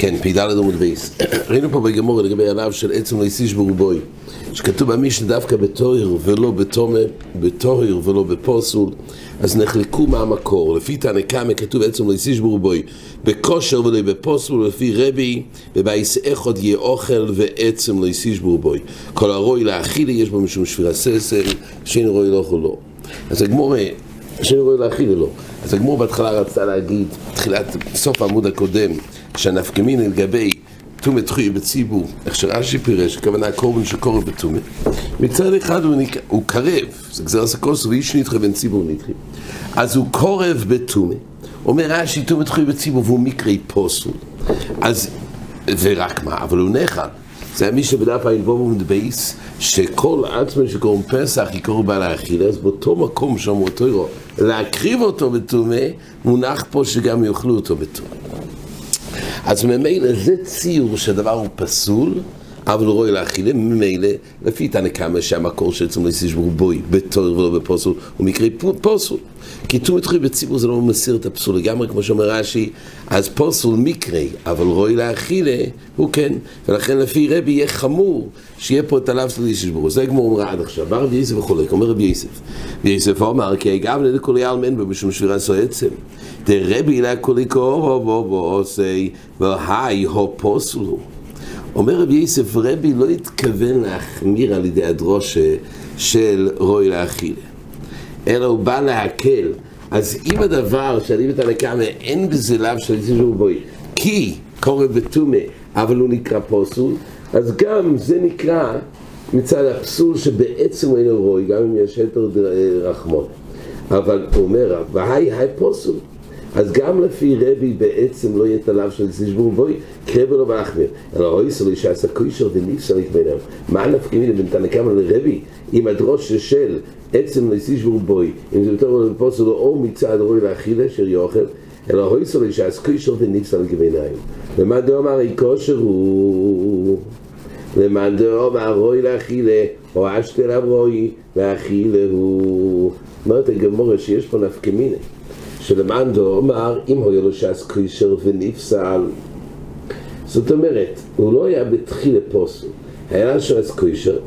כן, פ"ד עמוד בייס. ראינו פה בגמור לגבי עליו של עצם לא יסיש ברובוי, שכתוב במשנה דווקא בתוהר ולא בתומה, בתוהר ולא בפוסול, אז נחלקו מהמקור. לפי תנא קמא כתוב עצם לא יסיש ברובוי, בכושר ולא בפוסול, לפי רבי, בבייס איכות יהיה אוכל ועצם לא יסיש ברובוי. כל הרוי לאכילי יש בו משום שבירה ססל, שאין רוי לא לא. אז הגמור, שאין רוי לאכילי לא. אז הגמור בהתחלה רצתה להגיד, תחילת, סוף העמוד הקודם, שהנפקמין לגבי תומת תחוי בציבור, איך שרש"י פירש, הכוונה קורבן שקורב בתומת. מצד אחד הוא, נק... הוא קרב, זה גזר הסקוס, ואיש נדחה בין ציבור נדחה. אז הוא קורב בתומת. אומר רש"י תומת תחוי בציבור, והוא מקרי פוסול. אז, ורק מה, אבל הוא נחל. זה מי שבדף האינבום ומדבייס, שכל עצמן שקוראים פסח יקראו בעל האכילה, אז באותו מקום שאמרו אותו, להקריב אותו בתומה, מונח פה שגם יאכלו אותו בתומה. אז ממילא זה ציור שהדבר הוא פסול, אבל הוא רואה לאכילה, ממילא, לפי תנא קמא שהמקור של עצמו לסיש ברובוי, בתור ולא בפוסול, הוא מקרה פוסול. כי תום התחיל בציבור זה לא מסיר את הפסול לגמרי, כמו שאומר רש"י, אז פוסול מקרה, אבל רואי לאכילה, הוא כן, ולכן לפי רבי יהיה חמור שיהיה פה את הלאו של איש ברור. זה גמור אומר עד עכשיו, בא רבי יוסף וכולי, אומר רבי יוסף. רבי יוסף אומר, כי אגב לדכולי אלמן במשום שבירה סו עצם. דרבי לה כולי קורו בו בו עושי, והי הו פוסול הוא. אומר רבי יוסף, רבי לא התכוון להחמיר על ידי הדרושה של רוי לאכילה. אלא הוא בא להקל. אז אם הדבר שאני בתנא קמא אין בזה לאו של איזשהו בוי, כי קורא בתומה, אבל הוא נקרא פוסול, אז גם זה נקרא מצד הפסול שבעצם אינו רוי, גם אם יש יותר רחמון. אבל הוא אומר, והי היי פוסול. אז גם לפי רבי בעצם לא יהיה תלב של סישבור בוי, קרב לו ואחמיר. אלא אוי סולי שעשה כושר ונפסל ביניהם. מה נפקימי בין תנא קמא לרבי, עם הדרוש של עצם לסישבור בוי, אם זה יותר פוסל או מצד רוי לאכילה של יוכל, אלא אוי סולי שעשה כושר ונפסל ביניהם. למאן דאמר אי כושר הוא... למאן דאמר רוי לאכילה, או אשתל אברוי לאכילה הוא... אומרת הגמורה שיש פה נפקמיני. שלמאן דאמר, אם הוא לו ש"ס קוישר ונפסל, זאת אומרת, הוא לא היה בתחילה פוסל, היה לו ש"ס קוישר,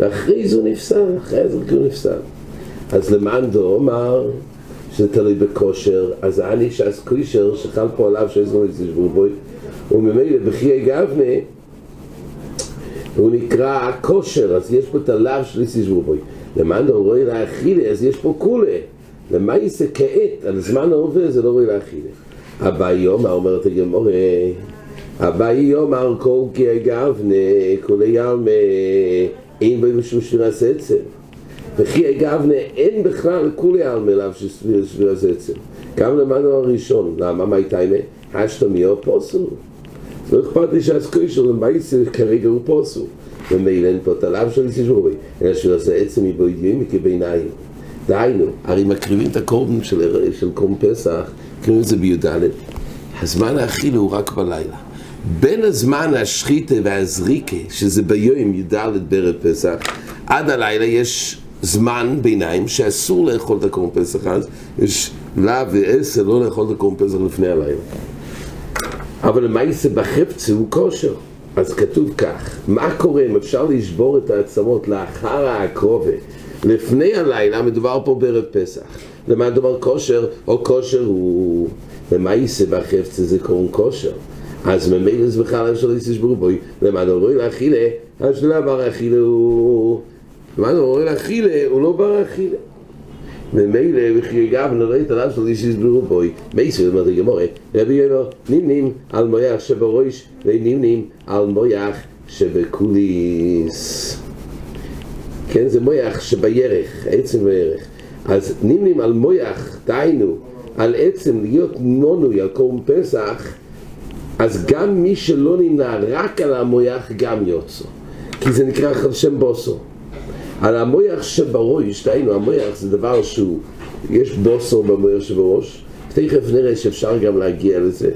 ואחרי זה הוא נפסל, אחרי זה הוא נפסל. אז למאן דאמר, שזה תלוי בכושר, אז אני ש"ס קוישר, שחל פה עליו שיש לו איזה שבוע בוי, וממילא בחיי גבנה, הוא נקרא כושר, אז יש פה את הלאו של איזה שבוע בוי. למאן דאמר, רואה להאכילה, אז יש פה כולה. למה יעשה כעת, על זמן ההווה זה לא רואה לאכילה. אביי יומר, אומרת הגמורה, אביי יומר כל כי אגבנה, כולי ים אין בו משום שבירת עצם. וכי אגבנה אין בכלל כולי ים אליו של שבירת עצם. גם למדנו הראשון, למה מה הייתה? השתמי או פוסול. לא אכפת לי שהסקוי שלו, מה יעשה כרגע הוא פוסול. ומילא אין פה את הלאו של סישורי, אלא שבירת עצם מבו ידיעים כביניים. דהיינו, הרי מקריבים את הקורבן של, של קורבן פסח, קוראים את זה בי"ד, הזמן האכילה הוא רק בלילה. בין הזמן השחיתה והזריקה, שזה ביום י"ד בערב פסח, עד הלילה יש זמן ביניים שאסור לאכול את הקורבן פסח אז, יש לאו ועשר לא לאכול את הקורבן פסח לפני הלילה. אבל למעשה בחפצה הוא כושר. אז כתוב כך, מה קורה אם אפשר לשבור את העצמות לאחר הקרובה לפני הלילה מדובר פה בערב פסח. למה מדובר כושר? או כושר הוא... למה יישא בחפצה זה קוראים כושר? אז ממילא זה בכלל אפשר להסתשברו בו. למה דברי לאכילה? אז לא בר אכילה הוא... למה דברי לאכילה? הוא לא בר אכילה. ממילא וכי גם נראה את הלב שלי שיסברו בוי מייסר אומרת הגמורה רבי יאמר נמנים על מויח שבראש ונמנים על מויח שבקוליס כן, זה מויח שבירך, עצם בירך. אז נמנים על מויח, דהיינו, על עצם להיות נונוי על קורם פסח, אז גם מי שלא נמנע רק על המויח גם יוצא. כי זה נקרא שם בוסו. על המויח שבראש, דהיינו, המויח זה דבר שהוא, יש בוסו במויח שבראש, תכף נראה שאפשר גם להגיע לזה.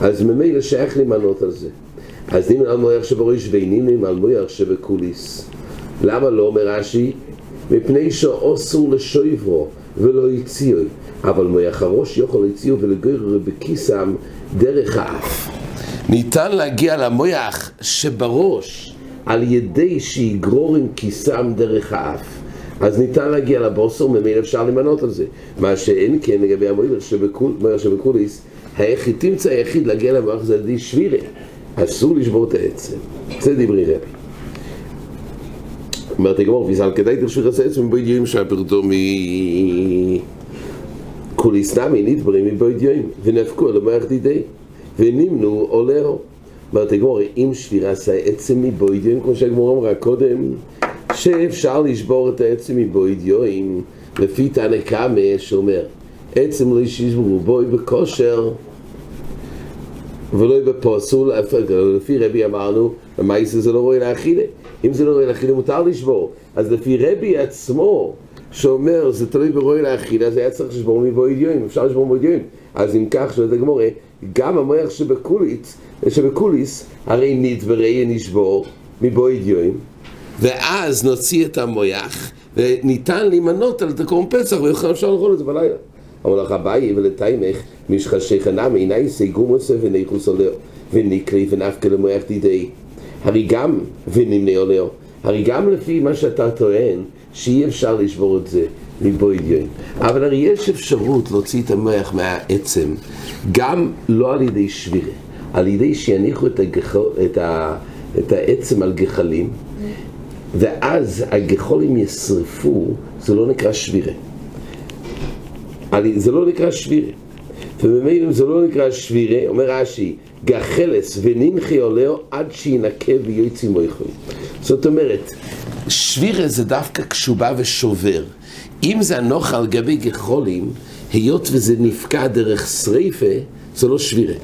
אז ממילא שייך למנות על זה. אז נמנע על מויח שבראש ונמנים על מויח שבקוליס. למה לא אומר רש"י? מפני שאוסור לשויבו ולא הציעו. אבל מויח הראש יכול להציעו ולגרר בכיסם דרך האף. ניתן להגיע למויח שבראש על ידי שיגרור עם כיסם דרך האף. אז ניתן להגיע לבוסר, ממילא אפשר למנות על זה. מה שאין כן לגבי המויח שבקוליס, היחיד תמצא היחיד להגיע למויח זה על ידי שבירה. אסור לשבור את העצם. זה דברי רבי. אומרת הגמור, ויזל כדאי תרשו את העצם מבוידיום שהפרטו מ... כוליס נמי נדברים מבוידיום, ונפקו על המויח דידי. ונמנו עולהו. אומרת הגמור, אם שבירה עשה עצם מבוידיון, כמו שהגמור אמרה קודם, שאפשר לשבור את העצם מבוידיון, לפי תנא קמא שאומר, עצם לא שישברו בוי בכושר ולא בפוסול, לפי רבי אמרנו, במאיסה זה לא רואה לאכילה. אם זה לא רואה לאכילה מותר לשבור. אז לפי רבי עצמו, שאומר זה תלוי ברואי לאכילה, אז היה צריך לשבור מבוידיון, אפשר לשבור מבוידיון. אז אם כך, שואלת הגמורה, גם המוח שבקוליס, שבקוליס הרי נדברי נשבור מבוידיון, ואז נוציא את המוח, וניתן להימנות על תקום פסח, ויוכל אפשר לאכול את זה בלילה. אמר לך אביי ולתיימך משחשי חנם עיני סייגום עושה וניחוס עולהו ונקרי ונפקה למוח דידי הרי גם ונמנה עולהו הרי גם לפי מה שאתה טוען שאי אפשר לשבור את זה מבוידיון אבל הרי יש אפשרות להוציא את המוח מהעצם גם לא על ידי שבירה על ידי שיניחו את, הגחול, את, ה, את העצם על גחלים ואז הגחולים ישרפו זה לא נקרא שבירה זה לא נקרא שבירה. וממילא זה לא נקרא שבירה, אומר רש"י, גחלס וננחי עולהו עד שינקה ויוציא מויכו. זאת אומרת, שבירה זה דווקא קשובה ושובר. אם זה הנוח על גבי גחולים, היות וזה נפקע דרך שריפה, זה לא שבירה.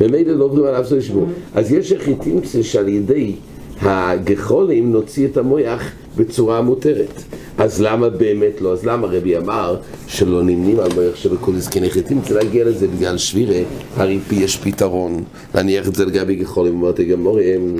ממילא לא עובדים עליו זה לשבור. אז יש החיטים שעל ידי הגחולים נוציא את המויח בצורה מותרת. אז למה באמת לא? אז למה רבי אמר שלא נמנים על מויח שבכל זקני חיטים? צריך להגיע לזה בגלל שבירה, הרי פי יש פתרון. להניח את זה לגבי גחולים, אמרתי גמורים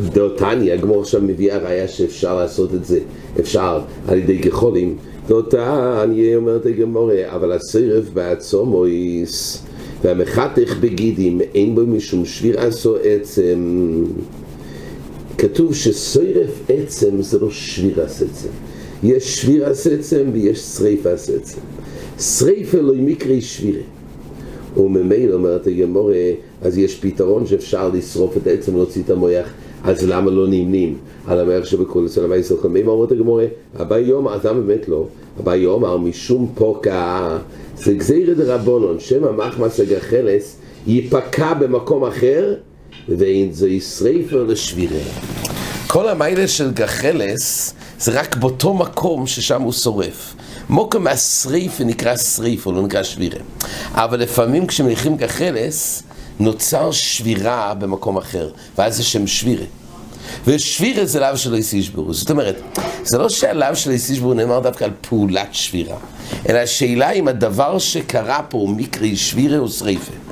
דאותני, הגמור עכשיו מביאה ראיה שאפשר לעשות את זה, אפשר על ידי גחולים דאותני, אומרת הגמורה, אבל הסרף בעצומויס. והמחתך בגידים אין בו משום שביר עשו עצם כתוב שסוירף עצם זה לא שביר עצם. יש שביר עצם ויש שריף עצם. שריף אלוהי מקרי שבירה. וממילא אומרת הגמורה אז יש פתרון שאפשר לשרוף את העצם ולהוציא את המויח אז למה לא נמנים? על המערך שבכל אצל הבא ישראל חמי אומרת הגמורה? הבא יום אז למה באמת לא הבא יום משום פוקה זה גזירא דרבנון, שם המחמס הגחלס ייפקע במקום אחר ואין זה ישרפר לשבירה. כל המיילה של גחלס זה רק באותו מקום ששם הוא שורף. מוקם השריפה נקרא שריפה, לא נקרא שבירה. אבל לפעמים כשמניחים גחלס, נוצר שבירה במקום אחר, ואז זה שם שבירה. ושבירה זה לאו של איסישברו. זאת אומרת, זה לא שהלאו של איסישברו נאמר דווקא על פעולת שבירה, אלא השאלה אם הדבר שקרה פה הוא מקרי שבירה או שריפה.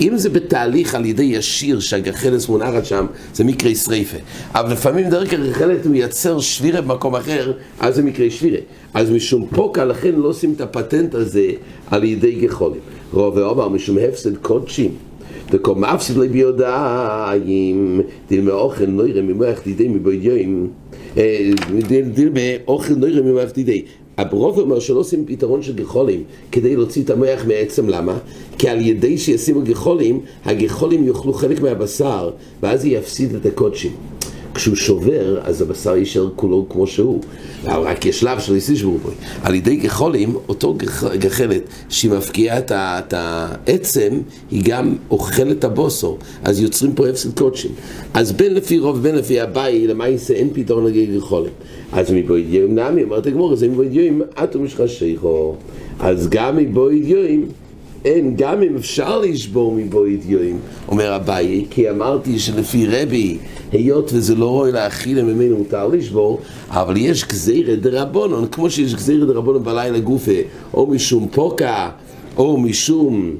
אם זה בתהליך על ידי ישיר שהגחלס מונחת שם, זה מקרי שריפה. אבל לפעמים דרך הגחלס מייצר שבירה במקום אחר, אז זה מקרי שבירה. אז משום פוקה, לכן לא עושים את הפטנט הזה על ידי גחולים. רוב ואומר, משום הפסד קודשים. דקום מפסיד לי ביודעים, דיל מאוכל נוירה ממוח דידי מבוידיום, דיל מאוכל נוירה ממוח דידי. הברוב אומר שלא עושים פתרון של גחולים כדי להוציא את המוח מעצם, למה? כי על ידי שישימו גחולים, הגחולים יאכלו חלק מהבשר, ואז יפסיד את הקודשים. כשהוא שובר, אז הבשר יישאר כולו כמו שהוא. רק יש שלב של איסישבור בו. על ידי גחולים, אותו גחלת שהיא מפקיעה את העצם, היא גם אוכלת את הבוסו. אז יוצרים פה הפסד קודשים. אז בין לפי רוב, בין לפי הבאי, למעשה אין פתרון לגבי גחולים. אז מבויד יום נמי, אומרת הגמור, זה מבויד יום, אטו משחשיכו. אז גם מבויד יום, אין, גם אם אפשר לשבור מבו ידיעים, אומר אביי, כי אמרתי שלפי רבי, היות וזה לא רואה להכיל ממנו מותר לשבור, אבל יש גזירה דרבונון, כמו שיש גזירה דרבונון בלילה גופה, או משום פוקה, או משום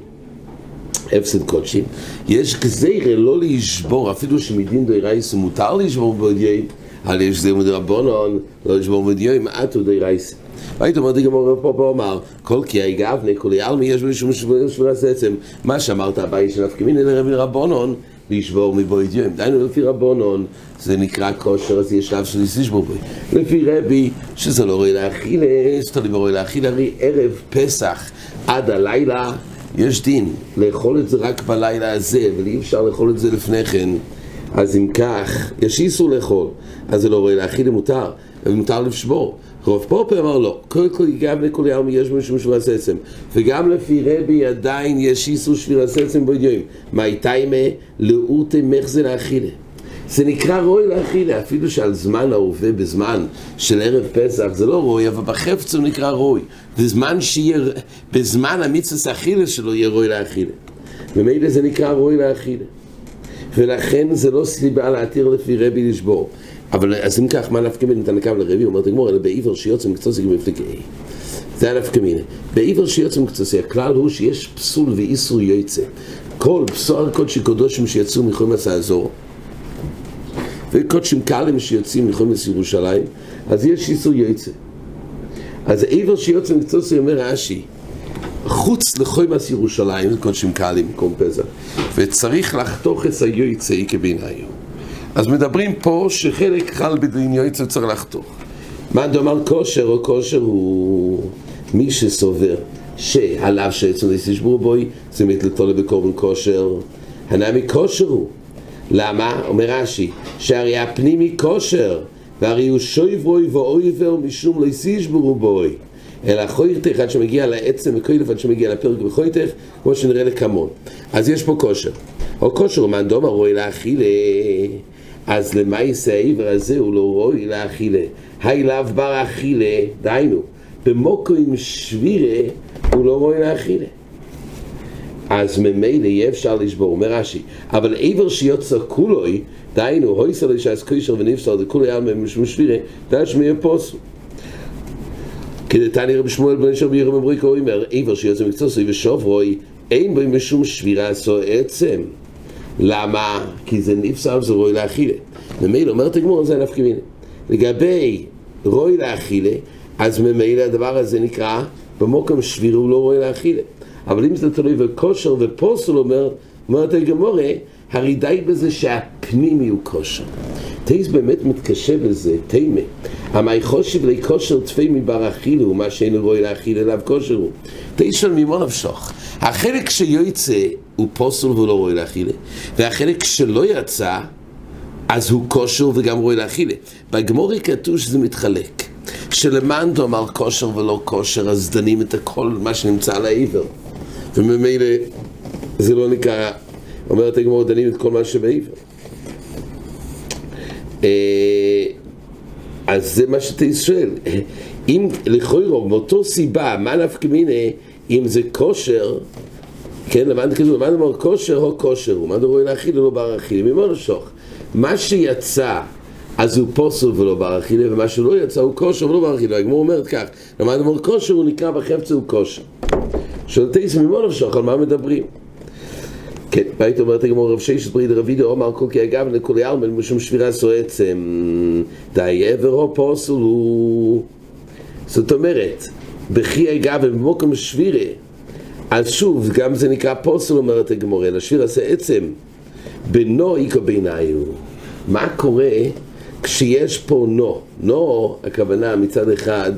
הפסד קודשים, יש גזירה לא לשבור, אפילו שמדין דיירייס מותר לשבור ידיעים, אבל יש גזירה דרבונון, לא לשבור ידיעים, עטו דיירייס. והיית אומר גמור פה פה אמר, כל כי היגבני, כולי עלמי יש משום שברת עצם. מה שאמרת הבית של נפקא מיני לרבי רבונון, לשבור מבוי דיום. דהיינו לפי רבונון, זה נקרא כושר, אז יש שלב של לשבור בוי. לפי רבי, שזה לא רואה להכיל, זה תלוי ברואה להכיל, הרי ערב פסח עד הלילה יש דין. לאכול את זה רק בלילה הזה, אי אפשר לאכול את זה לפני כן. אז אם כך, יש איסור לאכול, אז זה לא רואה להכיל, מותר, מותר לשבור. רוב פופר אמר לא, כל כל גם לכל יום יש משום שביר הסצם וגם לפי רבי עדיין יש איסור שביר הסצם בודיועים מה איתיימה לאורתי מחזה לאכילה זה נקרא רוי לאכילה, אפילו שעל זמן ההווה בזמן של ערב פסח זה לא רוי, אבל בחפץ הוא נקרא רוי. בזמן שיהיה, בזמן המצווה אכילה שלו יהיה רוי לאכילה. ומילא זה נקרא רוי לאכילה. ולכן זה לא סיבה להתיר לפי רבי לשבור אבל אז אם כך, מה נפקא מיני נתן לקו לרבי? אומרת הגמור, אלא בעבר שיוצא מקצוצי כמפלגי. זה הנפקא מיני. בעבר שיוצא מקצוצי, הכלל הוא שיש פסול ואיסור יוצא. כל בשר קודשי קודשים שיצאו מחומץ האזור, וקודשים קלים שיוצאים מחומץ ירושלים, אז יש איסור יוצא. אז עבר שיוצא מקצוצי אומר רש"י, חוץ לחומץ ירושלים, קודשים קלים, מקום פסח, וצריך לחתוך את היוצא כביניים. אז מדברים פה שחלק חל בדין יועץ צריך לחתוך. מה דומר כושר או כושר הוא מי שסובר שעליו שעצם ישברו בוי זה מתלתולה בקורבן כושר. הנמי כושר הוא. למה? אומר רש"י שהרי הפנימי כושר והרי הוא שויברוי ואויבר משום לא ישברו בוי. אלא חוירתך עד שמגיע לעצם וכוילף עד שמגיע לפרק וחוירתך כמו שנראה לכמון. אז יש פה כושר. או כושר מאן דומר רואי להכילה אז למעשה העבר הזה הוא לא רואי לאכילה. היי לאו בר אכילה, דהיינו, במוקרים שבירה הוא לא רואי לאכילה. אז ממילא אי אפשר לשבור, אומר רש"י, אבל עבר שיוצא כולוי, דהיינו, הויסר לשעס קוישר ונפסר, זה כולי היה משום שבירה, דהיינו שמי פוסו. כדתני רבי שמואל בן ישר בירם אמריקו אומר, עבר שיוצא מקצועי ושוב אין בו משום שבירה עשו עצם. למה? כי זה נפסר וזה רוי לאכילה. ממילא אומרת הגמור זה נפקא מיני. לגבי רוי לאכילה, אז ממילא הדבר הזה נקרא במוקם שביר הוא לא רוי לאכילה. אבל אם זה תלוי בכושר ופוסל אומר, אומרת הגמורה, הרי די בזה שהפנימי הוא כושר. טייס באמת מתקשה בזה, תימה. המי חושב לי כושר תפי מבר אכילו, מה שאין רואי להכיל אליו כושר הוא. טייס של מימון אבשוך. החלק שיוצא הוא פוסל והוא לא רואי להכילה, והחלק שלא יצא, אז הוא כושר וגם רואי להכילה. בגמורי כתוב שזה מתחלק. שלמאן דומר כושר ולא כושר, אז דנים את הכל, מה שנמצא על העבר. וממילא זה לא נקרא, אומרת הגמור, דנים את כל מה שבעבר. אה, אז זה מה שאתה שואל. אם לכאורה, מאותו סיבה, מה נפקא מיני, אם זה כושר, כן, למד כזו, למד אמר כושר או כושר, הוא, מה דברו להכיל ולא בר אכילה, ממה לשוך? מה שיצא, אז הוא פוסל ולא בר אכילה, ומה שלא יצא הוא כושר ולא בר אכילה, הגמור אומרת כך, למד אמר כושר, הוא נקרא בחפצה הוא כושר. שואל תייס ממה לשוך, על מה מדברים? כן, בית אומרת הגמור רב ששת בריד רבידו אומר כל כי אגב לכולי עלמין משום שבירה סו עצם די עבר או פוסל הוא זאת אומרת בכי אגב במוקם שבירה. אז שוב, גם זה נקרא פוסל אומרת הגמור אלא שבירה סו עצם בנו איקו בעיניו מה קורה כשיש פה נו? נו, הכוונה מצד אחד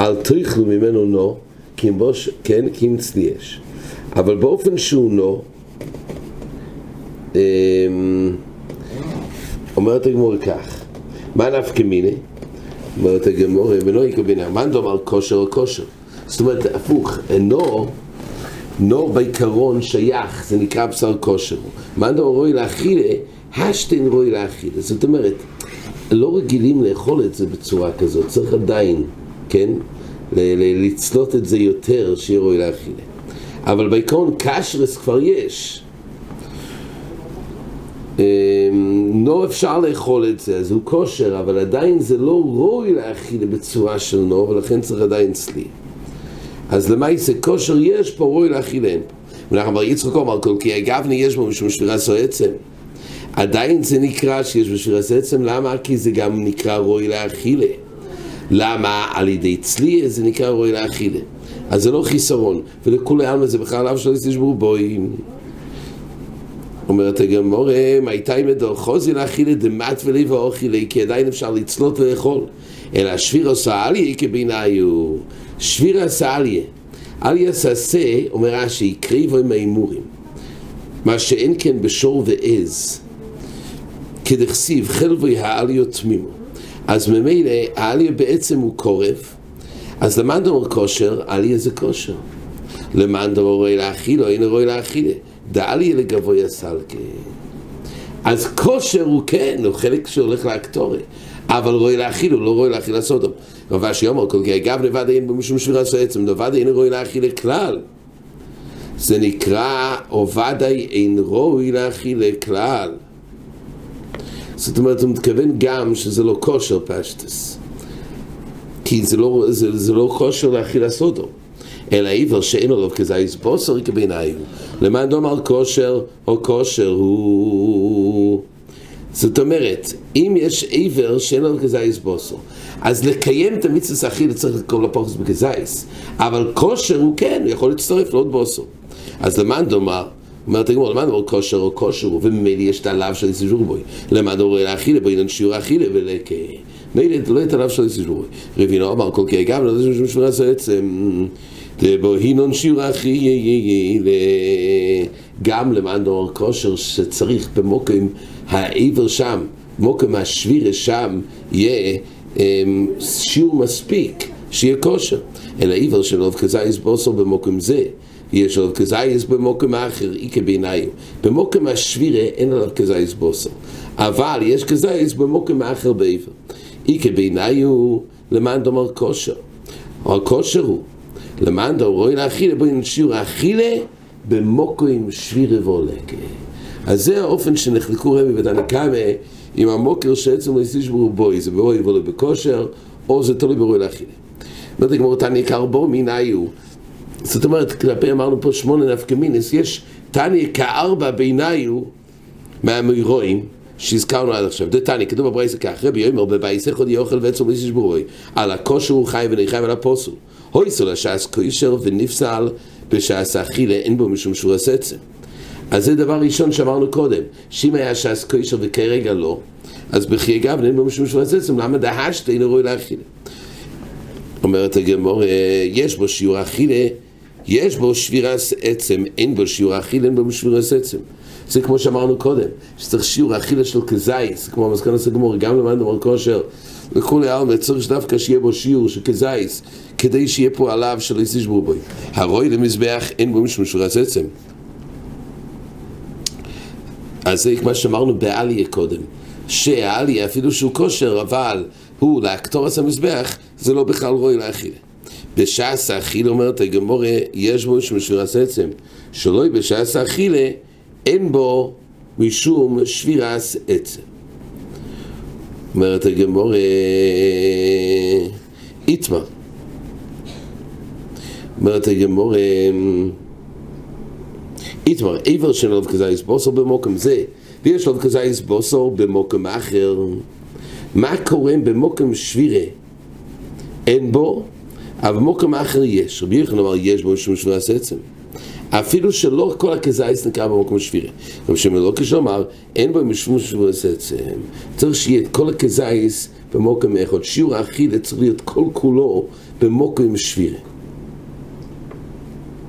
אל תאכלו ממנו נו כי אם בוש, כן, כי אם צליאש אבל באופן שהוא נו אמ, אומרת הגמור כך, מה נפקא מיני? אומרת הגמור, ולא יקבינה, מה נדומר כושר או כושר? זאת אומרת, הפוך, אינו, נו בעיקרון שייך, זה נקרא בשר כושר. מה נדומר רואי לאכילה, השתן רואי לאכילה. זאת אומרת, לא רגילים לאכול את זה בצורה כזאת, צריך עדיין, כן? לצלות את זה יותר, שיהיה רואי לאכילה. אבל בעיקרון קשרס כבר יש. נו אפשר לאכול את זה, אז הוא כושר, אבל עדיין זה לא ראוי להאכיל בצורה של נו, ולכן צריך עדיין צלי. אז למעשה כושר יש פה ראוי להאכיל אין. ואנחנו אמר יצחק אמר כל כי הגבני יש בו משום שבירס או עצם. עדיין זה נקרא שיש בשבירס עצם, למה? כי זה גם נקרא ראוי להאכילה. למה? על ידי צלי זה נקרא רואי לאכילה. אז זה לא חיסרון, ולכולי עלמא זה בכלל אף שלא יסתשבו בוי. אומרת הגמור, הייתה עם מדור חוזי לאכילה דמת וליבה אוכילה, כי עדיין אפשר לצלות ולאכול. אלא שביר עושה עליה כביניו. שביר עשה עליה. עליה ססה, אומר רש"י, קריבו עם ההימורים. מה שאין כן בשור ועז. כדכסיב חלבוי העליות תמימו. אז ממילא העליה בעצם הוא קורב, אז למאן דאמר כושר, עליה זה כושר. למאן דאמר רואי לאכילו, אין רואי לאכילה. דעליה לגבוי הסלקה. אז כושר הוא כן, הוא חלק שהולך לאקטורי. אבל רואי להאכיל, הוא לא רואי להאכיל הסודום. רב אשי אומר, כל כי אגב לבד אין בו משום שבירת עצם, לבד אין רואי להאכיל כלל. זה נקרא, עובדי אין רואי להאכיל כלל. זאת אומרת, הוא מתכוון גם שזה לא כושר פשטס. כי זה לא, זה, זה לא כושר להאכיל הסודום. אלא עיוור שאין עליו כזייס בוסר כבעיניו. למען דומר כושר או כושר הוא... זאת אומרת, אם יש עיוור שאין לו כזייס בוסר, אז לקיים את המצווה אכילה צריך לקרוא לפוחס בכזייס, אבל כושר הוא כן, הוא יכול להצטרף לעוד בוסר. אז למען דומר, אומרת הגמור, למען דומר כושר או כושר הוא, וממילא יש את הלאו של איסיז'ור בוי. למען דומר לאכילה בו אינן שיעור אכילה ולכ... מילא לא את הלאו של איסיז'ור בוי. רבינו אמר כל כי גם לא יודע שום שמירה זה עצם. דבו הינון שיעור אכילה. גם למען דומר כושר שצריך במוקרים העבר שם, מוקם השבירה שם, יהיה שיעור מספיק, שיהיה כושר. אלא עבר של אוב כזייס בוסו במוקם זה. יש עליו כזייס במוקם אחר, איקה בעיניו. במוקם השבירה אין עליו כזייס בוסו. אבל יש כזייס במוקם אחר בעבר. איקה בעיניו למען דומר כושר. הכושר הוא, למען דומר רואי לאכילה, בואי נשיעור האכילה במוקם שבירה ועולקה. אז זה האופן שנחלקו רבי ותנקמה עם המוקר שעצם לא יסיש ברובוי, זה ברוי ולא בכושר, או זה תלוי ברוי לאכילה. אומרת הגמור תניא קרבו מיניו. זאת אומרת, כלפי אמרנו פה שמונה נפקא מינס, יש תניא כארבע ביניו מהמוירואים שהזכרנו עד עכשיו. זה תניא, כתוב בברייס כך, רבי יאמר בבייס אחד יאכל ועצם לא יסיש ברוי, על הכושר הוא חי ונחי ועל הפוסל. הויסו לשעס כושר ונפסל בשעס האכילה, אין בו משום שהוא עשה את זה. אז זה דבר ראשון שאמרנו קודם, שאם היה ש"ס קוישר וכרגע לא, אז בחיי גב אין בו משום שבוע עצם, למה דהשת אינו ראוי לאכילה? אומרת הגמור, יש בו שיעור אכילה, יש בו שבירס עצם, אין בו שיעור אכילה, אין בו שבירס עצם. זה כמו שאמרנו קודם, שצריך שיעור אכילה של כזייס, כמו המסקנות הגמור, גם למען דבר כושר, לכולי עלמא, צריך שדווקא שיהיה בו שיעור של כזייס, כדי שיהיה פה עליו של איסיש ברובוי. הרוי למזבח אין בו משום שבירס עצם. אז זה מה שאמרנו בעליה קודם, שהעליה אפילו שהוא כושר, אבל הוא להקטורס המזבח, זה לא בכלל רואי לאכילה. בשעס האכילה אומרת הגמורה, יש בו משום שבירת עצם, שלא בשעס האכילה אין בו משום שבירת עצם. אומרת הגמורה, איתמר. אומרת הגמורה, איתמר, איבר של לוב כזייס בוסר במוקם זה, ויש לוב כזייס בוסר במוקם אחר. מה קורה במוקם שבירה? אין בו, אבל במוקם אחר יש. רבי יחנן אמר, יש בו משום שבועס עצם. אפילו שלא כל הכזייס נקרא במוקם שבירה. רבי שמעון לא כשהוא אמר, אין בו משום שבועס עצם. צריך שיהיה את כל הכזייס במוקם אחד. שיעור האחיד צריך להיות כל כולו במוקם שבירה.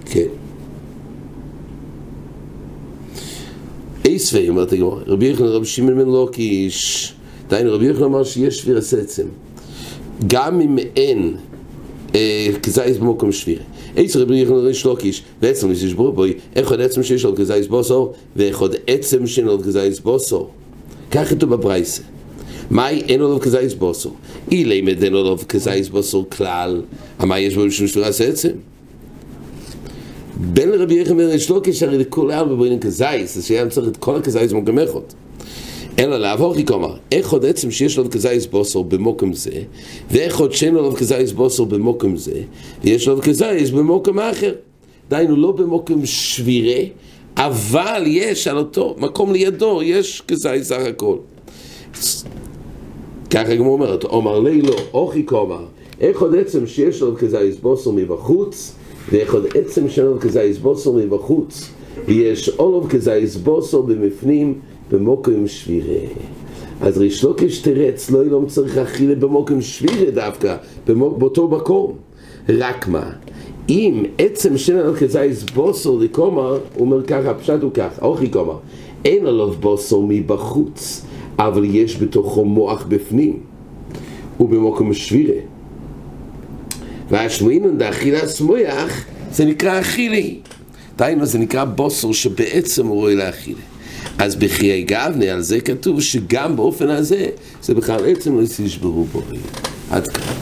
כן. אייסווי, אומרת הגמרא, רבי יחנן רבי שמעון בן לוקיש, דהיינו רבי יחנן אמר שיש שביר הסצם, גם אם אין כזייס במקום שביר. אייסווי רבי יחנן ריש לוקיש, ועצם יש בו בוי, עוד עצם שיש לו כזייס בוסו, ואיך עוד עצם שאין לו כזייס בוסו. כך כתוב בברייסה. מאי אין לו כזייס בוסו? אילי מדן לו כזייס בוסו כלל, מה יש בו משום שביר הסצם? בין רבי יחם וריש לוקיש הרי לכל העם בבוינן כזייס, אז שהיה צריך את כל הכזייס אחד. אלא לעבור כי כלומר, איך עוד עצם שיש לו כזייס בוסר במוקם זה, ואיך עוד שאין לו כזייס בוסר במוקם זה, ויש לו כזייס במוקם אחר. דהיינו, לא במוקם שבירה, אבל יש על אותו מקום לידו, יש כזייס סך הכל. ככה גם אומרת, אומר לי לא, אוכי כומר, איך עוד עצם שיש לו כזה איסבוסר מבחוץ, עוד עצם שיש לו כזה איסבוסר מבחוץ, ויש אולוב כזה איסבוסר במפנים במוקרים שבירה. אז ריש לוקיש תרץ, לא ילום צריך אכילה במוקרים שבירה דווקא, באותו מקום. רק מה? אם עצם שאין כזה איסבוסר לקומר, הוא אומר ככה, פשט הוא ככה, אוכי קומר, אין עליו בוסר מבחוץ. אבל יש בתוכו מוח בפנים, ובמוקם שבירה. והשמועינן דאכילס מויח זה נקרא אכילי. דהיינו זה נקרא בוסר שבעצם הוא רואה לאכילי. אז בחיי גבנה על זה כתוב שגם באופן הזה זה בכלל עצם לא יסיש ברובו. עד כאן.